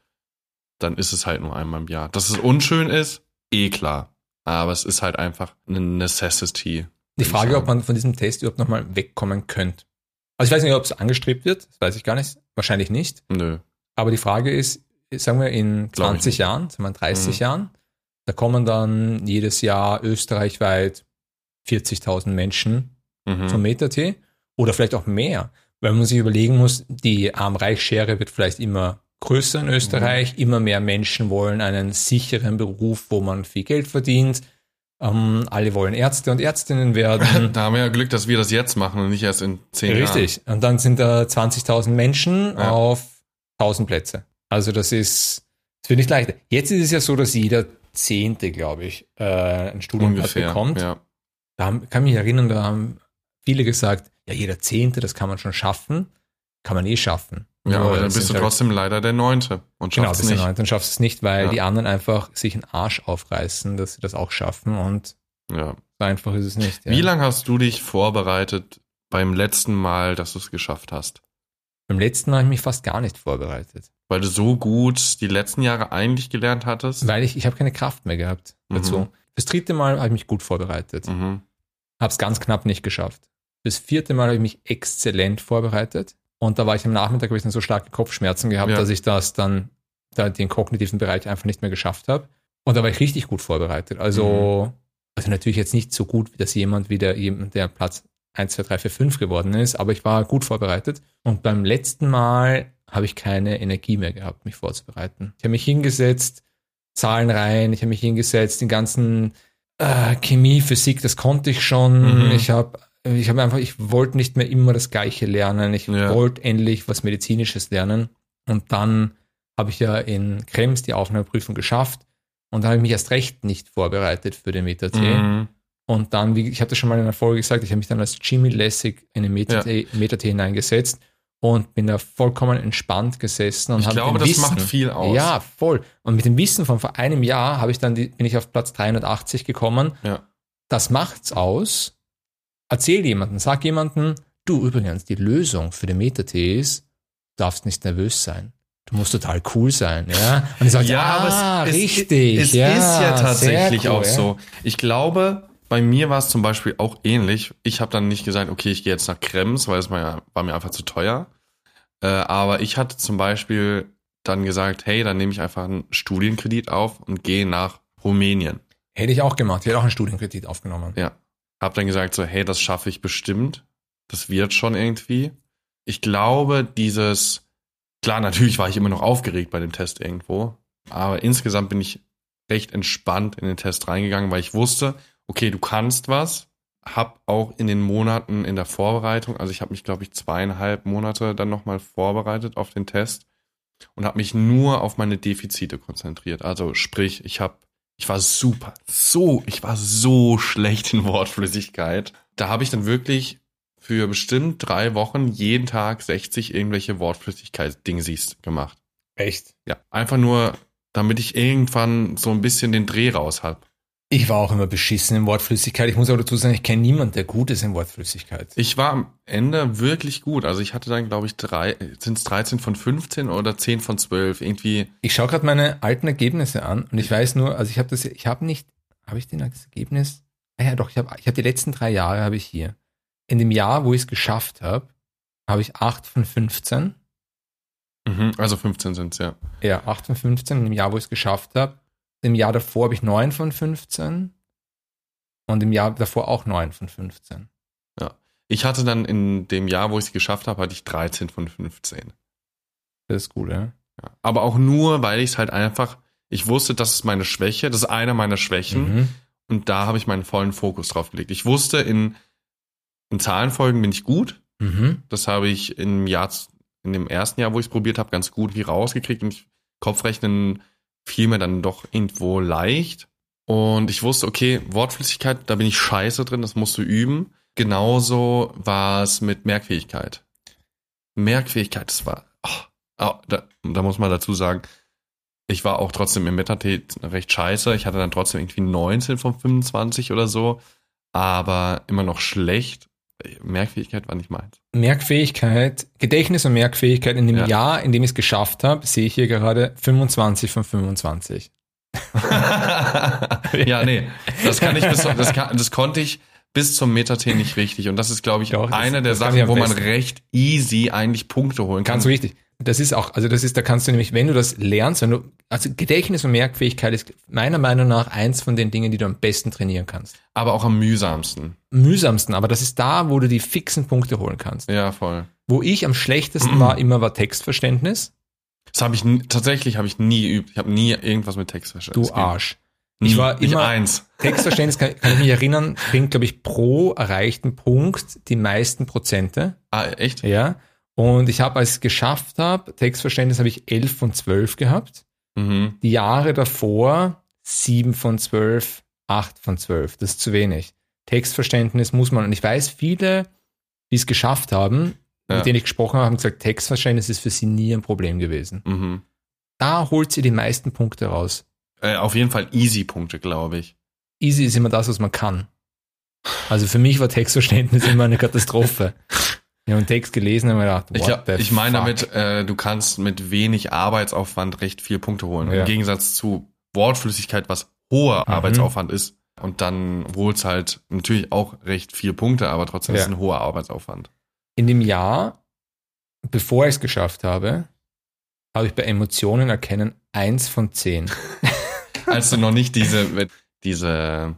dann ist es halt nur einmal im Jahr. Dass es unschön ist, eh klar. Aber es ist halt einfach eine Necessity. Die Frage, ob man von diesem Test überhaupt nochmal wegkommen könnte. Also ich weiß nicht, ob es angestrebt wird, das weiß ich gar nicht. Wahrscheinlich nicht. Nö. Aber die Frage ist, sagen wir in Glaub ich 20 nicht. Jahren, sagen wir in 30 Mhm. Jahren, da kommen dann jedes Jahr österreichweit 40.000 Menschen Mhm. zum Meta-T oder vielleicht auch mehr. Weil man sich überlegen muss, die Arm-Reich-Schere wird vielleicht immer größer in Österreich, Mhm. immer mehr Menschen wollen einen sicheren Beruf, wo man viel Geld verdient. Ähm, alle wollen Ärzte und Ärztinnen werden. Da haben wir ja Glück, dass wir das jetzt machen und nicht erst in zehn Jahren. Richtig. Und dann sind da 20.000 Menschen Ja. auf 1000 Plätze. Also das ist, das wird nicht leichter. Jetzt ist es ja so, dass jeder Zehnte, glaube ich, äh, ein Studienplatz Ungefähr. bekommt. Ja. Da haben, kann mich erinnern, da haben viele gesagt, ja, jeder Zehnte, das kann man schon schaffen. Kann man eh schaffen. ja, Nur aber dann es bist du halt- trotzdem leider der Neunte und Genau, schaffst bist du nicht. neun, dann schaffst du es nicht, weil Ja. die anderen einfach sich einen Arsch aufreißen, dass sie das auch schaffen und Ja. so einfach ist es nicht. Ja. Wie lange hast du dich vorbereitet beim letzten Mal, dass du es geschafft hast? Beim letzten Mal habe ich mich fast gar nicht vorbereitet. Weil du so gut die letzten Jahre eigentlich gelernt hattest? Weil ich, ich habe keine Kraft mehr gehabt dazu. Mhm. Das dritte Mal habe ich mich gut vorbereitet. Mhm. Habe es ganz knapp nicht geschafft. Das vierte Mal habe ich mich exzellent vorbereitet. Und da war ich am Nachmittag, habe ich dann so starke Kopfschmerzen gehabt, Ja. dass ich das dann, da den kognitiven Bereich einfach nicht mehr geschafft habe. Und da war ich richtig gut vorbereitet. Also, also natürlich jetzt nicht so gut, wie das jemand, wie der, jemand, der Platz 1, 2, 3, 4, 5 geworden ist, aber ich war gut vorbereitet. Und beim letzten Mal habe ich keine Energie mehr gehabt, mich vorzubereiten. Ich habe mich hingesetzt, Zahlen rein, ich habe mich hingesetzt, den ganzen äh, Chemie, Physik, das konnte ich schon. Mhm. Ich habe ich habe einfach, ich wollte nicht mehr immer das Gleiche lernen. Ich Ja. wollte endlich was Medizinisches lernen. Und dann habe ich ja in Krems die Aufnahmeprüfung geschafft. Und dann habe ich mich erst recht nicht vorbereitet für den Meta-T. Mhm. Und dann, wie ich hatte schon mal in der Folge gesagt, ich habe mich dann als Jimmy Lessig in den Metatee Meta hineingesetzt und bin da vollkommen entspannt gesessen und Ich habe glaube, das macht Wissen- viel aus. Ja, voll. Und mit dem Wissen von vor einem Jahr habe ich dann die, bin ich auf Platz 380 gekommen. Ja. Das macht's aus. Erzähl jemanden, sag jemanden, du übrigens, die Lösung für den Metatee ist, du darfst nicht nervös sein. Du musst total cool sein, ja. Und ich sage, Ja, ah, aber es, richtig. es, es ja, ist ja tatsächlich cool, auch ja. so. Ich glaube, bei mir war es zum Beispiel auch ähnlich. Ich habe dann nicht gesagt, okay, ich gehe jetzt nach Krems, weil es war, mir einfach zu teuer. Äh, aber ich hatte zum Beispiel dann gesagt, hey, dann nehme ich einfach einen Studienkredit auf und gehe nach Rumänien. Hätte ich auch gemacht. Ich hätte auch einen Studienkredit aufgenommen. Ja. Hab dann gesagt so, hey, das schaffe ich bestimmt. Das wird schon irgendwie. Ich glaube, dieses, klar, natürlich war ich immer noch aufgeregt bei dem Test irgendwo, aber insgesamt bin ich recht entspannt in den Test reingegangen, weil ich wusste, okay, du kannst was. Hab auch in den Monaten in der Vorbereitung, also ich habe mich, glaube ich, zweieinhalb Monate dann nochmal vorbereitet auf den Test und habe mich nur auf meine Defizite konzentriert. Also sprich, ich habe ich war super, so, ich war so schlecht in Wortflüssigkeit. Da habe ich dann wirklich für bestimmt drei Wochen jeden Tag 60 irgendwelche Wortflüssigkeit-Dingsies gemacht. Echt? Ja, einfach nur, damit ich irgendwann so ein bisschen den Dreh raus hab. Ich war auch immer beschissen in Wortflüssigkeit. Ich muss aber dazu sagen, ich kenne niemanden, der gut ist in Wortflüssigkeit. Ich war am Ende wirklich gut. Also ich hatte dann, glaube ich, drei, sind es 13 von 15 oder 10 von 12. Irgendwie, Ich schaue gerade meine alten Ergebnisse an und ich weiß nur, also ich habe das, ich habe nicht, habe ich den als Ergebnis? Ah ja, doch, ich habe ich hab die letzten drei Jahre habe ich hier. In dem Jahr, wo ich es geschafft habe, habe ich 8 von 15. mhm, also 15 sind's ja. Ja, 8 von 15 in dem Jahr, wo ich es geschafft habe. Im Jahr davor habe ich 9 von 15. Und im Jahr davor auch 9 von 15. Ich hatte dann in dem Jahr, wo ich es geschafft habe, hatte ich 13 von 15. Das ist gut, ja. Ja. Aber auch nur, weil ich es halt einfach, ich wusste, das ist meine Schwäche, das ist eine meiner Schwächen Mhm. und da habe ich meinen vollen Fokus drauf gelegt. Ich wusste, in, in Zahlenfolgen bin ich gut. Mhm. Das habe ich im Jahr, in dem ersten Jahr, wo ich es probiert habe, ganz gut wie rausgekriegt und ich, Kopfrechnen fiel mir dann doch irgendwo leicht. Und ich wusste, okay, Wortflüssigkeit, da bin ich scheiße drin, das musst du üben. Genauso war es mit Merkfähigkeit. Merkfähigkeit, das war, oh, oh, da, da muss man dazu sagen, ich war auch trotzdem im Metatet recht scheiße. Ich hatte dann trotzdem irgendwie 19 von 25 oder so, aber immer noch schlecht. Merkfähigkeit war nicht meins. Merkfähigkeit, Gedächtnis und Merkfähigkeit in dem Ja. Jahr, in dem ich es geschafft habe, sehe ich hier gerade 25 von 25. ja, nee, das kann ich bis, das, kann, das konnte ich bis zum Metatet nicht richtig. Und das ist, glaube ich, Doch, das- eine der das Sachen, wo man recht easy eigentlich Punkte holen kann. Ganz richtig. Das ist auch, also das ist, da kannst du nämlich, wenn du das lernst, wenn du, also Gedächtnis und Merkfähigkeit ist meiner Meinung nach eins von den Dingen, die du am besten trainieren kannst. Aber auch am mühsamsten. Mühsamsten, aber das ist da, wo du die fixen Punkte holen kannst. Ja, voll. Wo ich am schlechtesten war, immer war Textverständnis. Das habe ich tatsächlich habe ich nie geübt. Ich habe nie irgendwas mit Textverständnis. Du. Arsch. Ich war nicht immer- eins. Textverständnis kann, kann ich mich erinnern, bringt, glaube ich, pro erreichten Punkt die meisten Prozente. Ah, echt? Ja. Und ich habe, als ich es geschafft habe, Textverständnis habe ich 11 von 12 gehabt. Mhm. Die Jahre davor 7 von 12, 8 von 12. Das ist zu wenig. Textverständnis muss man, und ich weiß, viele, die es geschafft haben, Ja. mit denen ich gesprochen habe, haben gesagt, Textverständnis ist für sie nie ein Problem gewesen. Mhm. Da holt sie die meisten Punkte raus. Äh, auf jeden Fall Easy-Punkte, glaube ich. Easy ist immer das, was man kann. Also für mich war Textverständnis immer eine Katastrophe. Ich habe einen Text gelesen und mir gedacht, Ich, what glaub, the ich meine damit, äh, du kannst mit wenig Arbeitsaufwand recht viel Punkte holen. Ja. Im Gegensatz zu Wortflüssigkeit, was hoher Mhm. Arbeitsaufwand ist. Und dann holst halt natürlich auch recht viel Punkte, aber trotzdem ist Ja. es ein hoher Arbeitsaufwand. In dem Jahr, bevor ich es geschafft habe, habe ich bei Emotionen erkennen eins von zehn. Als du noch nicht diese, diese,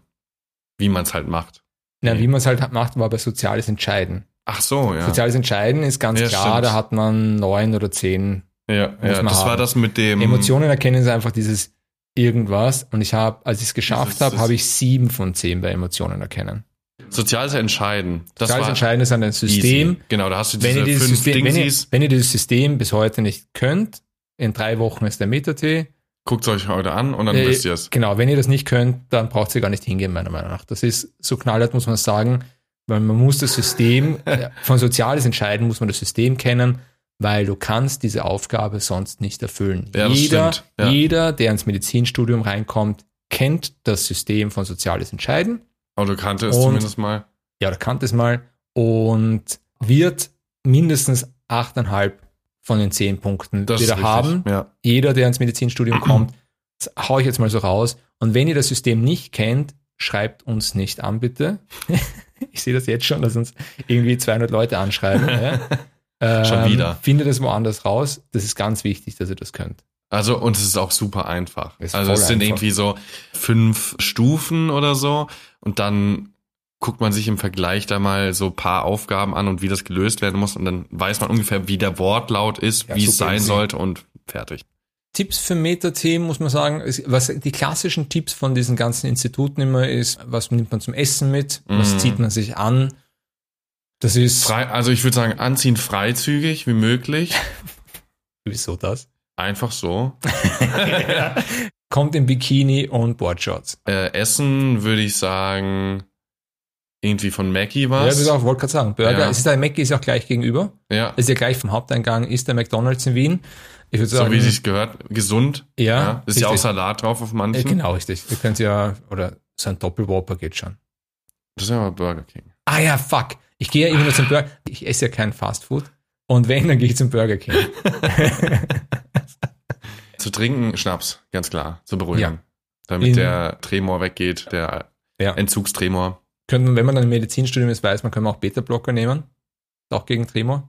wie man es halt macht. Na, Nee. wie man es halt macht, war bei soziales Entscheiden. Ach so, ja. Soziales Entscheiden ist ganz Ja, klar, stimmt. da hat man neun oder zehn. ja, ja das war haben. das mit dem. Emotionen erkennen ist einfach dieses irgendwas. Und ich habe, als ich es geschafft habe, habe ich sieben von zehn bei Emotionen erkennen. Soziales Entscheiden. Das Soziales war Entscheiden ist ein System. easy. Genau, da hast du Wenn diese ihr, dieses fünf System, wenn, ihr, wenn ihr dieses System bis heute nicht könnt, in drei Wochen ist der Metatee. Guckt es euch heute an und dann Äh, wisst ihr es. Genau, wenn ihr das nicht könnt, dann braucht ihr gar nicht hingehen, meiner Meinung nach. Das ist so knallhart, muss man sagen, weil man muss das System, äh, von Soziales entscheiden, muss man das System kennen, weil du kannst diese Aufgabe sonst nicht erfüllen. Ja, jeder, ja. jeder, der ins Medizinstudium reinkommt, kennt das System von Soziales Entscheiden. Du kannte es Und- zumindest mal. Ja, oder kannte es mal und wird mindestens 8,5 von den 10 Punkten Das wieder richtig. haben Ja. jeder, der ins Medizinstudium kommt, das hau ich jetzt mal so raus. Und wenn ihr das System nicht kennt, schreibt uns nicht an, bitte. ich sehe das jetzt schon, dass uns irgendwie 200 Leute anschreiben. ja. ähm, Schon wieder. Findet es woanders raus. Das ist ganz wichtig, dass ihr das könnt. Also, und es ist auch super einfach. Ist also, es sind einfach. irgendwie so fünf Stufen oder so. Und dann guckt man sich im Vergleich da mal so paar Aufgaben an und wie das gelöst werden muss. Und dann weiß man ungefähr, wie der Wortlaut ist, Ja, wie es sein sollte und fertig. Tipps für Meta-Themen muss man sagen, was die klassischen Tipps von diesen ganzen Instituten immer ist, was nimmt man zum Essen mit, was Mhm. zieht man sich an. Das ist, Frei, also ich würde sagen, anziehen freizügig wie möglich. wieso das? Einfach so. Kommt im Bikini und Boardshorts. Äh, Essen würde ich sagen, irgendwie von Mackie Ja, das ist auch, wollte gerade sagen, Burger, Ja. es ist der Mac ist ja auch gleich gegenüber. Ja, ist ja gleich vom Haupteingang, ist der McDonalds in Wien. Ich würde so sagen, wie sich's gehört. Gesund. ja, Ist ja auch richtig. Salat drauf auf manchen. Genau, richtig. Ihr könnt ja, oder so ein Doppelwhopper geht schon. Das ist ja aber Burger King. Ah ja, fuck. Ich gehe ja immer nur zum Burger. Ich esse ja kein Fastfood. Und wenn, dann gehe ich zum Burger King. Zu trinken Schnaps, ganz klar, zur Beruhigung. Ja. Damit In- der Tremor weggeht, der Ja. Entzugstremor. Könnte wenn man dann im Medizinstudium ist, weiß man, kann man auch Beta-Blocker nehmen. Auch gegen Tremor.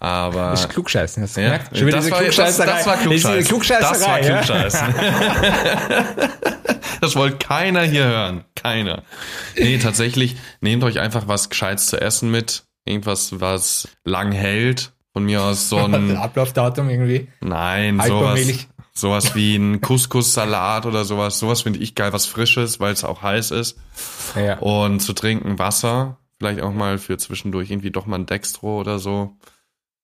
Aber Das ist Klugscheißen, hast du ja, gemerkt? Schon wieder das, war, das, Klugscheißerei. das war Diese Klugscheiß. Das war Klugscheißerei. Klugscheißen. das wollte keiner hier hören. Keiner. Nee, tatsächlich, nehmt euch einfach was Gescheites zu essen mit. Irgendwas, was lang hält. Von mir aus so ein, Ablaufdatum irgendwie. nein, sowas. Sowas wie ein Couscous-Salat oder sowas. Sowas finde ich geil, was Frisches, weil es auch heiß ist. Ja. Und zu trinken Wasser. Vielleicht auch mal für zwischendurch irgendwie doch mal ein Dextro oder so.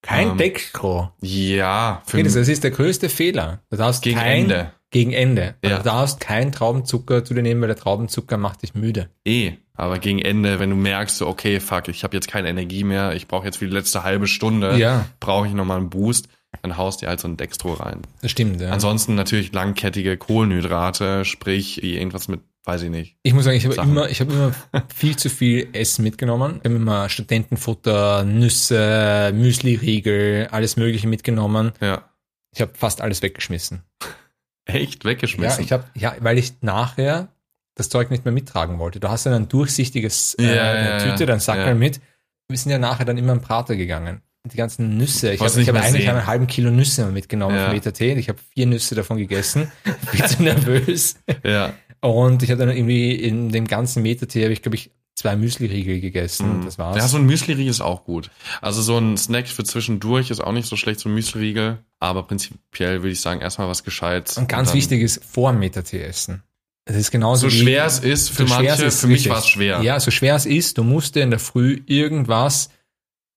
Kein Ähm, Dextro. Ja, für Das ist der größte Fehler. Du darfst gegen kein, Ende. Gegen Ende. Ja. Du darfst keinen Traubenzucker zu dir nehmen, weil der Traubenzucker macht dich müde. Eh, aber gegen Ende, wenn du merkst, so, okay, fuck, ich habe jetzt keine Energie mehr, ich brauche jetzt für die letzte halbe Stunde, Ja. brauche ich nochmal einen Boost, dann haust dir halt so ein Dextro rein. Das stimmt, ja. Ansonsten natürlich langkettige Kohlenhydrate, sprich irgendwas mit, weiß ich nicht. ich muss sagen, ich habe immer, ich habe immer viel zu viel Essen mitgenommen. Ich habe immer Studentenfutter, Nüsse, Müsli-Riegel, alles Mögliche mitgenommen. Ja. Ich habe fast alles weggeschmissen. Echt Ja, weggeschmissen. ich habe, ja, weil ich nachher das Zeug nicht mehr mittragen wollte. Du hast dann ein durchsichtiges äh, Ja, ja, Tüte, ja, dann Sackerl ja. mit. Wir sind ja nachher dann immer im Prater gegangen. Und Die ganzen Nüsse. Ich habe ich hab eigentlich einen halben Kilo Nüsse mitgenommen Ja. vom ETT. Ich habe vier Nüsse davon gegessen. Bin zu nervös. ja. Und ich habe dann irgendwie in dem ganzen Meter-Tee habe ich, glaube ich, zwei Müsli-Riegel gegessen. Und das war's. Ja, so ein Müsli-Riegel ist auch gut. Also so ein Snack für zwischendurch ist auch nicht so schlecht, so ein Müsli-Riegel. Aber prinzipiell würde ich sagen, erstmal was Gescheites. und ganz dann- wichtig ist, vor dem Meter-Tee essen. Das ist genauso So wie, schwer es ist für so manche, es ist, für mich war es schwer. Ja, so schwer es ist, du musst dir in der Früh irgendwas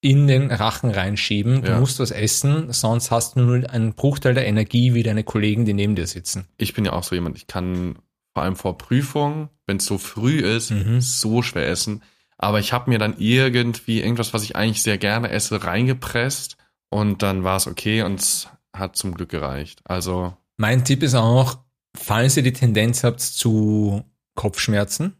in den Rachen reinschieben. Du Ja. musst was essen, sonst hast du nur einen Bruchteil der Energie wie deine Kollegen, die neben dir sitzen. ich bin ja auch so jemand, ich kann vor allem vor Prüfungen, wenn es so früh ist, Mhm. so schwer essen. Aber ich habe mir dann irgendwie irgendwas, was ich eigentlich sehr gerne esse, reingepresst und dann war es okay und es hat zum Glück gereicht. Also Mein Tipp ist auch, falls ihr die Tendenz habt zu Kopfschmerzen,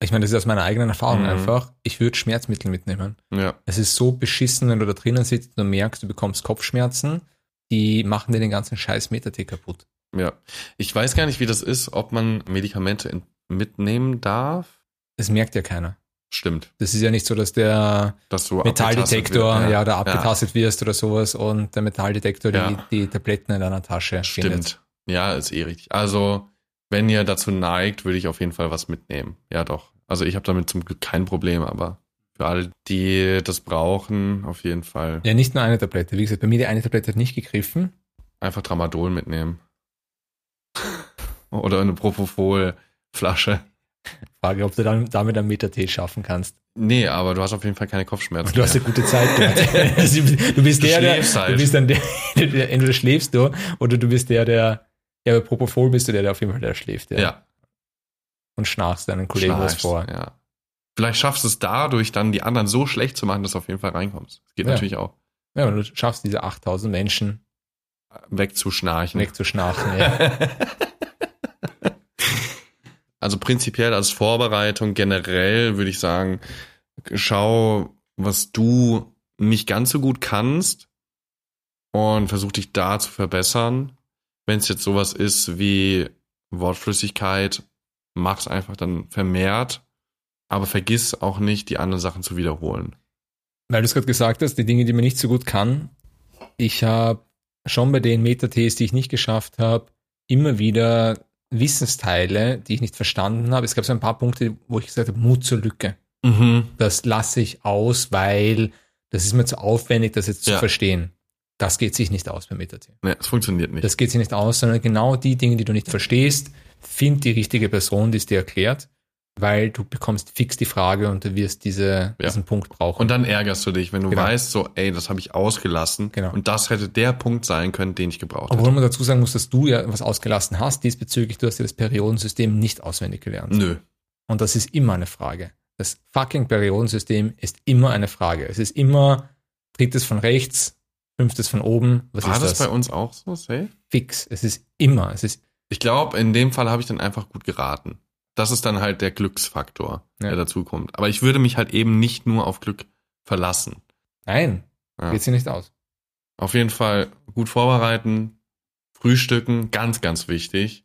ich meine, das ist aus meiner eigenen Erfahrung Mhm. einfach, ich würde Schmerzmittel mitnehmen. ja, Es ist so beschissen, wenn du da drinnen sitzt und merkst, du bekommst Kopfschmerzen, die machen dir den ganzen scheiß Metatee kaputt. ja. Ich weiß gar nicht, wie das ist, ob man Medikamente mitnehmen darf. Das merkt ja keiner. Stimmt, Das ist ja nicht so, dass der dass Metalldetektor, ja, wird. da abgetastet wirst oder sowas und der Metalldetektor Ja. die, die Tabletten in deiner Tasche Stimmt. findet. Ja, ist eh richtig. Also, wenn ihr dazu neigt, würde ich auf jeden Fall was mitnehmen. Ja, doch. Also, ich habe damit zum Glück kein Problem, aber für alle, die das brauchen, auf jeden Fall Ja, nicht nur eine Tablette. Wie gesagt, bei mir die eine Tablette hat nicht gegriffen. einfach Tramadol mitnehmen. Oder eine Propofol-Flasche. Frage, ob du dann damit einen Meter Tee schaffen kannst. Nee, aber du hast auf jeden Fall keine Kopfschmerzen. Du hast eine gute Zeit gehabt. Du bist Du der, der, halt. du bist dann der, der, entweder schläfst du oder du bist der, der Ja, aber Propofol bist du der, der auf jeden Fall der schläft, ja. Ja. Und schnarchst deinen Kollegen was vor. Ja. Vielleicht schaffst du es dadurch, dann die anderen so schlecht zu machen, dass du auf jeden Fall reinkommst. Das geht Ja. natürlich auch. Ja, und du schaffst diese 8000 Menschen Wegzuschnarchen. wegzuschnarchen. Ja. Also prinzipiell als Vorbereitung generell würde ich sagen, schau, was du nicht ganz so gut kannst und versuch dich da zu verbessern. Wenn es jetzt sowas ist wie Wortflüssigkeit, mach's einfach dann vermehrt, aber vergiss auch nicht, die anderen Sachen zu wiederholen. Weil du es gerade gesagt hast, die Dinge, die man nicht so gut kann. Ich habe schon bei den Metatests, die ich nicht geschafft habe, immer wieder Wissensteile, die ich nicht verstanden habe. Es gab so ein paar Punkte, wo ich gesagt habe, Mut zur Lücke. Mhm. Das lasse ich aus, weil das ist mir zu aufwendig, das jetzt Ja. zu verstehen. Das geht sich nicht aus beim Metatest. Ne, es funktioniert nicht. Das geht sich nicht aus, sondern genau die Dinge, die du nicht verstehst, find die richtige Person, die es dir erklärt, weil du bekommst fix die Frage und du wirst diese, Ja. diesen Punkt brauchen. Und dann ärgerst du dich, wenn du Genau. weißt, so, ey, das habe ich ausgelassen. Genau. Und das hätte der Punkt sein können, den ich gebraucht Obwohl hätte. man dazu sagen muss, dass du ja was ausgelassen hast, diesbezüglich, du hast ja das Periodensystem nicht auswendig gelernt. Nö. Und das ist immer eine Frage. Das fucking Periodensystem ist immer eine Frage. Es ist immer drittes von rechts, fünftes von oben. Was War ist das das? bei uns auch so safe? Fix. Es ist immer. Es ist Ich glaube, in dem Fall habe ich dann einfach gut geraten. Das ist dann halt der Glücksfaktor, Ja. der dazu kommt. Aber ich würde mich halt eben nicht nur auf Glück verlassen. nein, Ja. geht sie nicht aus. Auf jeden Fall gut vorbereiten, frühstücken, ganz, ganz wichtig.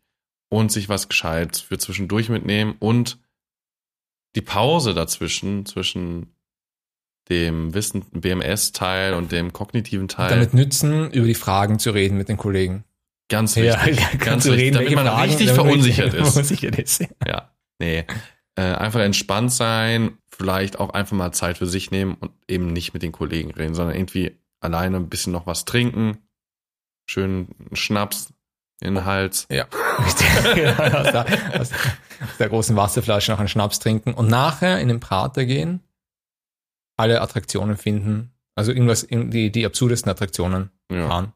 Und sich was Gescheites für zwischendurch mitnehmen und die Pause dazwischen, zwischen dem Wissen, BMS-Teil und dem kognitiven Teil, Damit nützen, über die Fragen zu reden mit den Kollegen. ganz wichtig. ganz kannst du wichtig, reden, damit man Fragen, richtig damit verunsichert ist. Verunsichert ist. Ja, nee. Äh, einfach entspannt sein, vielleicht auch einfach mal Zeit für sich nehmen und eben nicht mit den Kollegen reden, sondern irgendwie alleine ein bisschen noch was trinken, schön einen Schnaps in den Hals. Ja. Genau, aus, der, aus der großen Wasserflasche noch einen Schnaps trinken und nachher in den Prater gehen, alle Attraktionen finden, also irgendwas, die, die absurdesten Attraktionen Ja. fahren.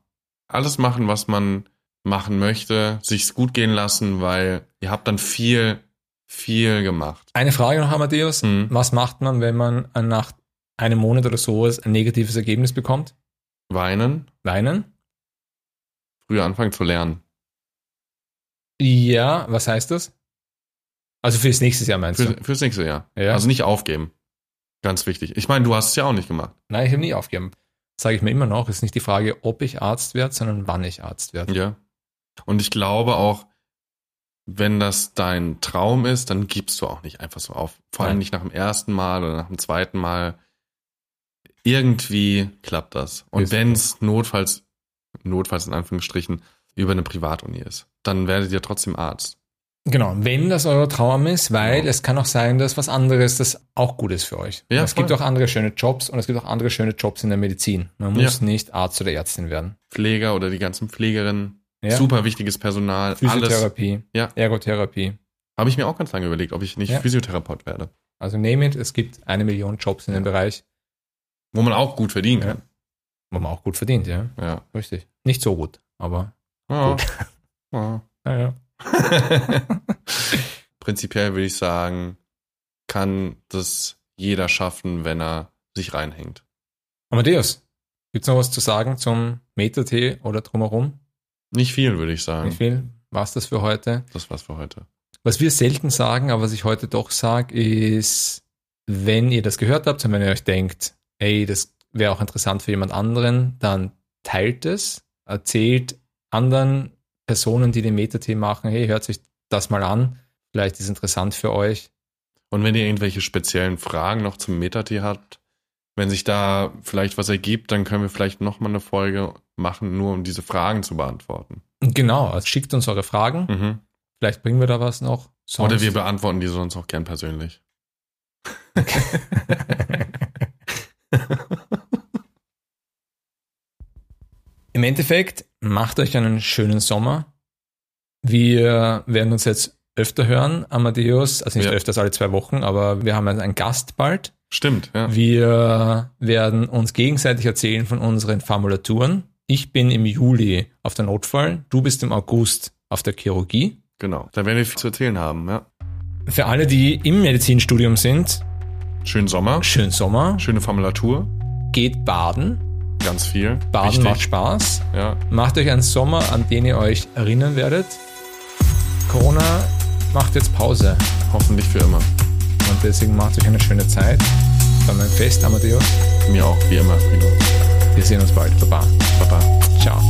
Alles machen, was man machen möchte, sich's gut gehen lassen, weil ihr habt dann viel, viel gemacht. Eine Frage noch, Amadeus. Mhm. Was macht man, wenn man nach einem Monat oder sowas ein negatives Ergebnis bekommt? Weinen, Weinen? früher anfangen zu lernen. Ja, was heißt das? Also fürs nächste Jahr meinst du? fürs nächste Jahr. Ja. Also nicht aufgeben. Ganz wichtig. Ich meine, du hast es ja auch nicht gemacht. Nein, ich habe nie aufgegeben. Sage ich mir immer noch, ist nicht die Frage, ob ich Arzt werde, sondern wann ich Arzt werde. Ja. Und ich glaube auch, wenn das dein Traum ist, dann gibst du auch nicht einfach so auf. Vor allem Nein. nicht nach dem ersten Mal oder nach dem zweiten Mal. Irgendwie klappt das. Und wenn es notfalls, notfalls in Anführungsstrichen, über eine Privatuni ist, dann werdet ihr trotzdem Arzt. Genau, wenn das euer Traum ist, weil Genau. es kann auch sein, dass was anderes das auch gut ist für euch. Ja, es gibt voll. auch andere schöne Jobs und es gibt auch andere schöne Jobs in der Medizin. Man muss nicht Arzt oder Ärztin werden. Pfleger oder die ganzen Pflegerinnen, Ja? super wichtiges Personal, alles. Physiotherapie, Ja. Ergotherapie. Habe ich mir auch ganz lange überlegt, ob ich nicht Ja. Physiotherapeut werde. Also name it, es gibt eine Million Jobs in dem Bereich, Wo man auch gut verdienen Ja. kann. wo man auch gut verdient, ja. Ja. Richtig. Nicht so gut, aber ja. Gut. ja. naja. Prinzipiell würde ich sagen, kann das jeder schaffen, wenn er sich reinhängt. Amadeus, gibt's noch was zu sagen zum Meta-T oder drumherum? Nicht viel, würde ich sagen. viel war's das für heute? Das war's für heute. Was wir selten sagen, aber was ich heute doch sage, ist, wenn ihr das gehört habt und wenn ihr euch denkt, ey, das wäre auch interessant für jemand anderen, dann teilt es, erzählt anderen Personen, die den Meta-T machen, hey, hört sich das mal an, vielleicht ist es interessant für euch. Und wenn ihr irgendwelche speziellen Fragen noch zum Metatee habt, wenn sich da vielleicht was ergibt, dann können wir vielleicht nochmal eine Folge machen, nur um diese Fragen zu beantworten. Genau, also schickt uns eure Fragen, Mhm. vielleicht bringen wir da was noch. Sonst- Oder wir beantworten die sonst auch gern persönlich. Im Endeffekt, macht euch einen schönen Sommer. Wir werden uns jetzt öfter hören, Amadeus, also nicht Ja. öfters alle zwei Wochen, aber wir haben einen Gast bald. Stimmt, ja. Wir werden uns gegenseitig erzählen von unseren Formulaturen. Ich bin im Juli auf der Notfall, du bist im August auf der Chirurgie. Genau, da werden wir viel zu erzählen haben, ja. Für alle, die im Medizinstudium sind, Schönen Sommer, schönen Sommer, schöne Formulatur, geht baden. Ganz viel. Baden Wichtig. macht Spaß. Ja, Macht euch einen Sommer, an den ihr euch erinnern werdet. Corona macht jetzt Pause hoffentlich für immer. und deswegen macht euch eine schöne Zeit. Bei meinem Fest, Amadeus. Mir auch, wie immer, Frido. Wir sehen uns bald. Baba. Baba. Ciao.